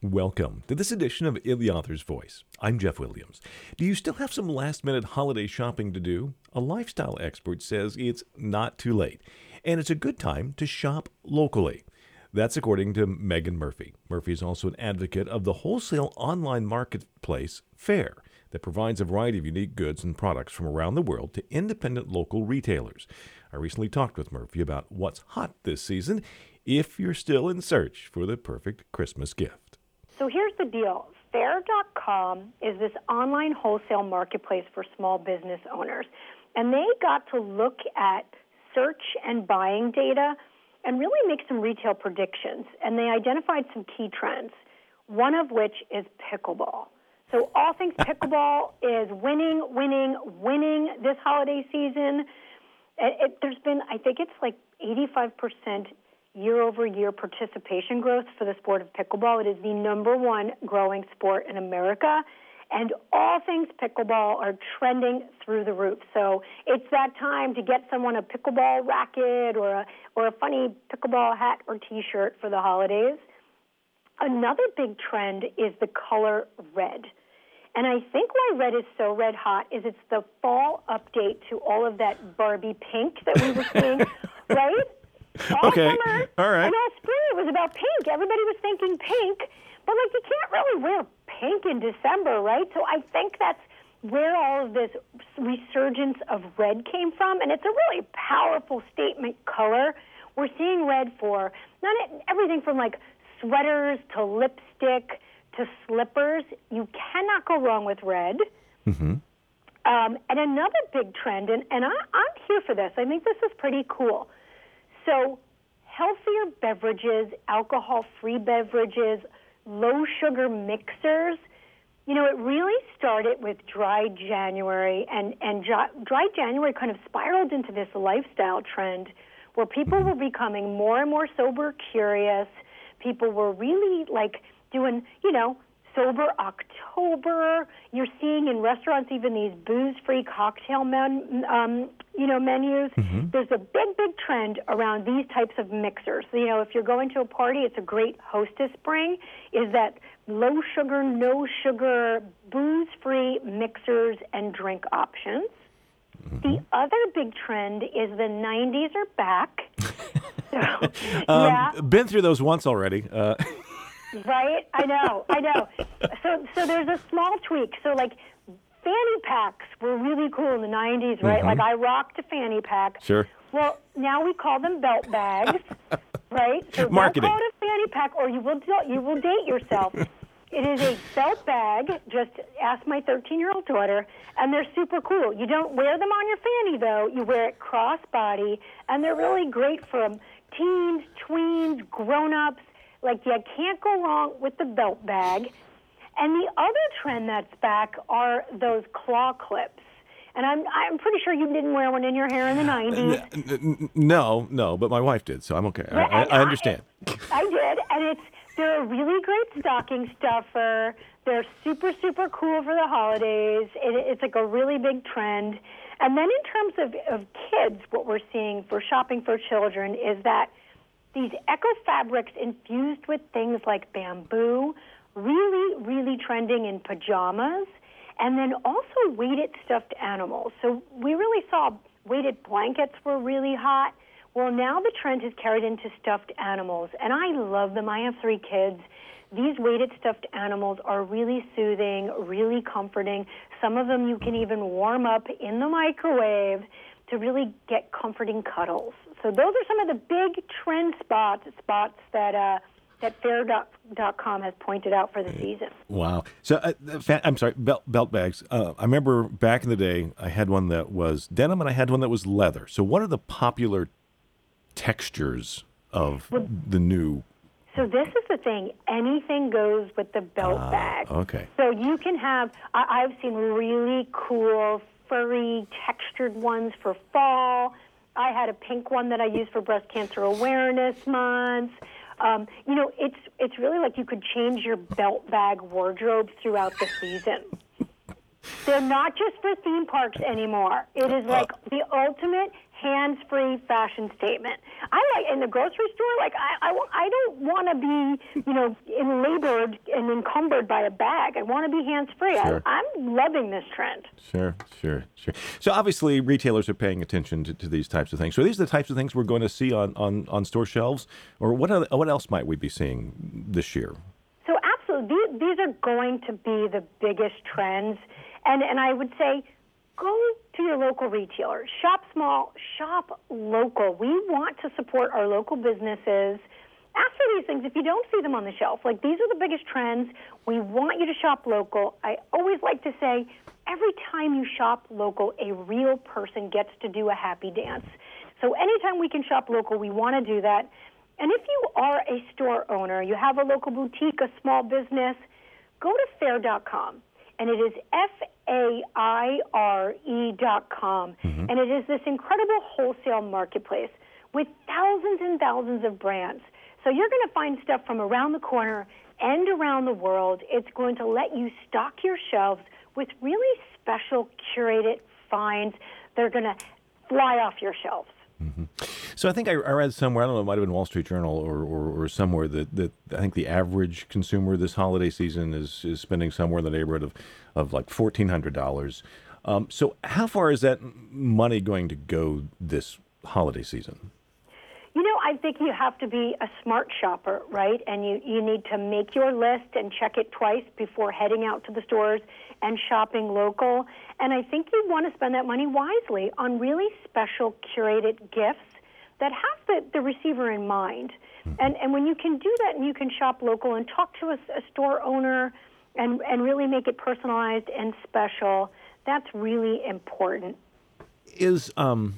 Welcome to this edition of the Author's Voice. I'm Jeff Williams. Do you still have some last minute holiday shopping to do? A lifestyle expert says it's not too late, and it's a good time to shop locally. That's according to Meaghan Murphy. Murphy is also an advocate of the wholesale online marketplace Faire that provides a variety of unique goods and products from around the world to independent local retailers. I recently talked with Murphy about what's hot this season if you're still in search for the perfect Christmas gift. So here's the deal Faire.com is this online wholesale marketplace for small business owners. And they got to look at search and buying data and really make some retail predictions. And they identified some key trends, one of which is pickleball. So all things pickleball is winning, winning, winning this holiday season. It, it, there's been, I think it's like 85% year over year participation growth for the sport of pickleball. It is the number one growing sport in America. And all things pickleball are trending through the roof. So it's that time to get someone a pickleball racket or a, or a funny pickleball hat or t shirt for the holidays. Another big trend is the color red. And I think why red is so red hot is it's the fall update to all of that Barbie pink that we were seeing, right? All okay. Summer, all right. And all spring it was about pink. Everybody was thinking pink, but like you can't really wear pink in December, right? So I think that's where all of this resurgence of red came from, and it's a really powerful statement color. We're seeing red for not everything from like sweaters to lipstick to slippers. You cannot go wrong with red. Mm-hmm. Um, and another big trend, and, and I, I'm here for this. I think this is pretty cool. So, healthier beverages, alcohol-free beverages, low sugar mixers. You know, it really started with dry January, and and dry January kind of spiraled into this lifestyle trend where people were becoming more and more sober curious. People were really like doing, you know, sober October. You're seeing in restaurants even these booze-free cocktail men, um, you know, menus. Mm-hmm. There's a big, big trend around these types of mixers. You know, if you're going to a party, it's a great hostess bring. Is that low sugar, no sugar, booze-free mixers and drink options. Mm-hmm. The other big trend is the 90s are back. so, um, yeah. Been through those once already. Uh. Right? I know, I know. So, so there's a small tweak. So, like, fanny packs were really cool in the 90s, right? Mm-hmm. Like, I rocked a fanny pack. Sure. Well, now we call them belt bags, right? So Marketing. Don't call it a fanny pack, or you will you will date yourself. It is a belt bag. Just ask my 13 year old daughter, and they're super cool. You don't wear them on your fanny though. You wear it crossbody, and they're really great for teens, tweens, grown ups. Like you can't go wrong with the belt bag. And the other trend that's back are those claw clips. And I'm I'm pretty sure you didn't wear one in your hair in the '90s. No, no, but my wife did, so I'm okay. I, I, I understand. I, I did, and it's they're a really great stocking stuffer. They're super super cool for the holidays. It, it's like a really big trend. And then in terms of, of kids, what we're seeing for shopping for children is that these eco fabrics infused with things like bamboo, really, really trending in pajamas, and then also weighted stuffed animals. So we really saw weighted blankets were really hot. Well, now the trend has carried into stuffed animals, and I love them. I have three kids. These weighted stuffed animals are really soothing, really comforting. Some of them you can even warm up in the microwave to really get comforting cuddles. So those are some of the big trend spots spots that uh, that Faire.com has pointed out for the season. Wow. So uh, I'm sorry, belt, belt bags. Uh, I remember back in the day, I had one that was denim and I had one that was leather. So what are the popular textures of well, the new? So this is the thing. Anything goes with the belt uh, bag. Okay. So you can have. I, I've seen really cool furry textured ones for fall. I had a pink one that I used for Breast Cancer Awareness Month. Um, you know, it's it's really like you could change your belt bag wardrobe throughout the season. They're not just for theme parks anymore. It is like the ultimate hands-free fashion statement. I like in the grocery store. Like I, I, I don't want to be, you know, labored and encumbered by a bag. I want to be hands-free. Sure. I, I'm loving this trend. Sure, sure, sure. So obviously, retailers are paying attention to, to these types of things. So these are the types of things we're going to see on, on, on store shelves, or what other, what else might we be seeing this year? So absolutely, these, these are going to be the biggest trends, and and I would say go to your local retailer. Shop small, shop local. We want to support our local businesses. Ask for these things if you don't see them on the shelf. Like these are the biggest trends. We want you to shop local. I always like to say every time you shop local, a real person gets to do a happy dance. So anytime we can shop local, we want to do that. And if you are a store owner, you have a local boutique, a small business, go to Faire.com and it is F A I R E dot com. Mm-hmm. And it is this incredible wholesale marketplace with thousands and thousands of brands. So you're going to find stuff from around the corner and around the world. It's going to let you stock your shelves with really special curated finds that are going to fly off your shelves. Mm-hmm. So I think I, I read somewhere, I don't know, it might have been Wall Street Journal or, or, or somewhere that, that I think the average consumer this holiday season is, is spending somewhere in the neighborhood of, of like $1,400. Um, so how far is that money going to go this holiday season? You know, I think you have to be a smart shopper, right? And you, you need to make your list and check it twice before heading out to the stores and shopping local. And I think you want to spend that money wisely on really special curated gifts that have the, the receiver in mind. And, and when you can do that and you can shop local and talk to a, a store owner and, and really make it personalized and special, that's really important. Is um,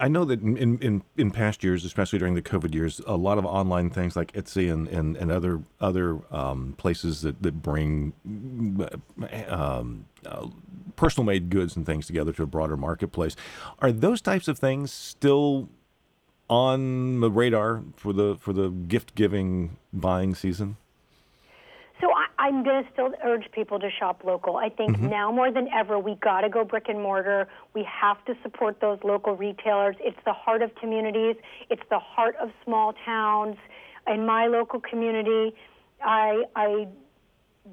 I know that in, in in past years, especially during the COVID years, a lot of online things like Etsy and, and, and other other um, places that that bring um, uh, personal made goods and things together to a broader marketplace. Are those types of things still on the radar for the for the gift giving buying season? I'm going to still urge people to shop local. I think mm-hmm. now more than ever, we got to go brick and mortar. We have to support those local retailers. It's the heart of communities. It's the heart of small towns. In my local community, I, I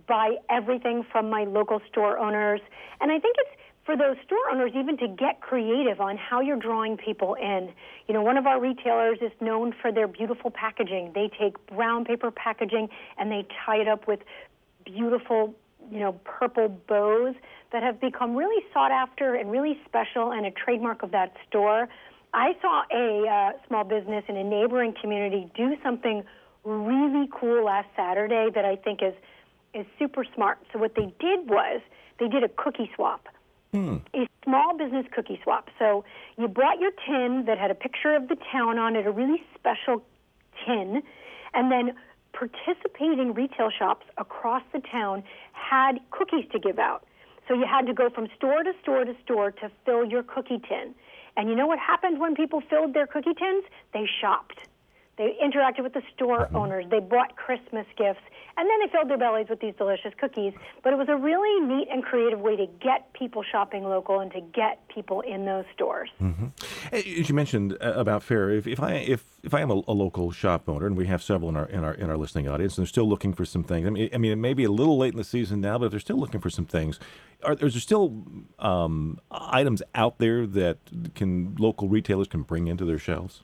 buy everything from my local store owners, and I think it's for those store owners even to get creative on how you're drawing people in. You know, one of our retailers is known for their beautiful packaging. They take brown paper packaging and they tie it up with beautiful, you know, purple bows that have become really sought after and really special and a trademark of that store. I saw a uh, small business in a neighboring community do something really cool last Saturday that I think is is super smart. So what they did was they did a cookie swap a small business cookie swap. So you brought your tin that had a picture of the town on it, a really special tin, and then participating retail shops across the town had cookies to give out. So you had to go from store to store to store to fill your cookie tin. And you know what happened when people filled their cookie tins? They shopped. They interacted with the store owners. They bought Christmas gifts. And then they filled their bellies with these delicious cookies. But it was a really neat and creative way to get people shopping local and to get people in those stores. As you mentioned uh, about Faire, if, if I if if I am a, a local shop owner, and we have several in our in our in our listening audience, and they're still looking for some things. I mean, I mean, it may be a little late in the season now, but if they're still looking for some things, are there still um, items out there that can local retailers can bring into their shelves?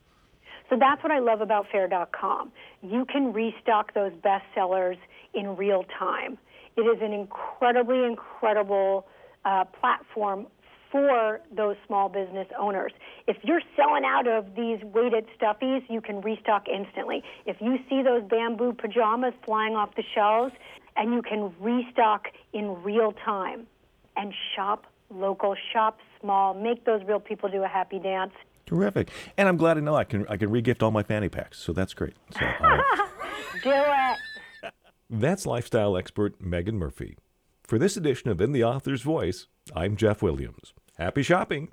So that's what I love about Faire.com. You can restock those bestsellers in real time. It is an incredibly, incredible uh, platform for those small business owners. If you're selling out of these weighted stuffies, you can restock instantly. If you see those bamboo pajamas flying off the shelves, and you can restock in real time and shop local, shop small, make those real people do a happy dance. Terrific, and I'm glad to know I can I can regift all my fanny packs, so that's great. So, uh, Do it. that's lifestyle expert Meaghan Murphy. For this edition of In the Author's Voice, I'm Jeff Williams. Happy shopping.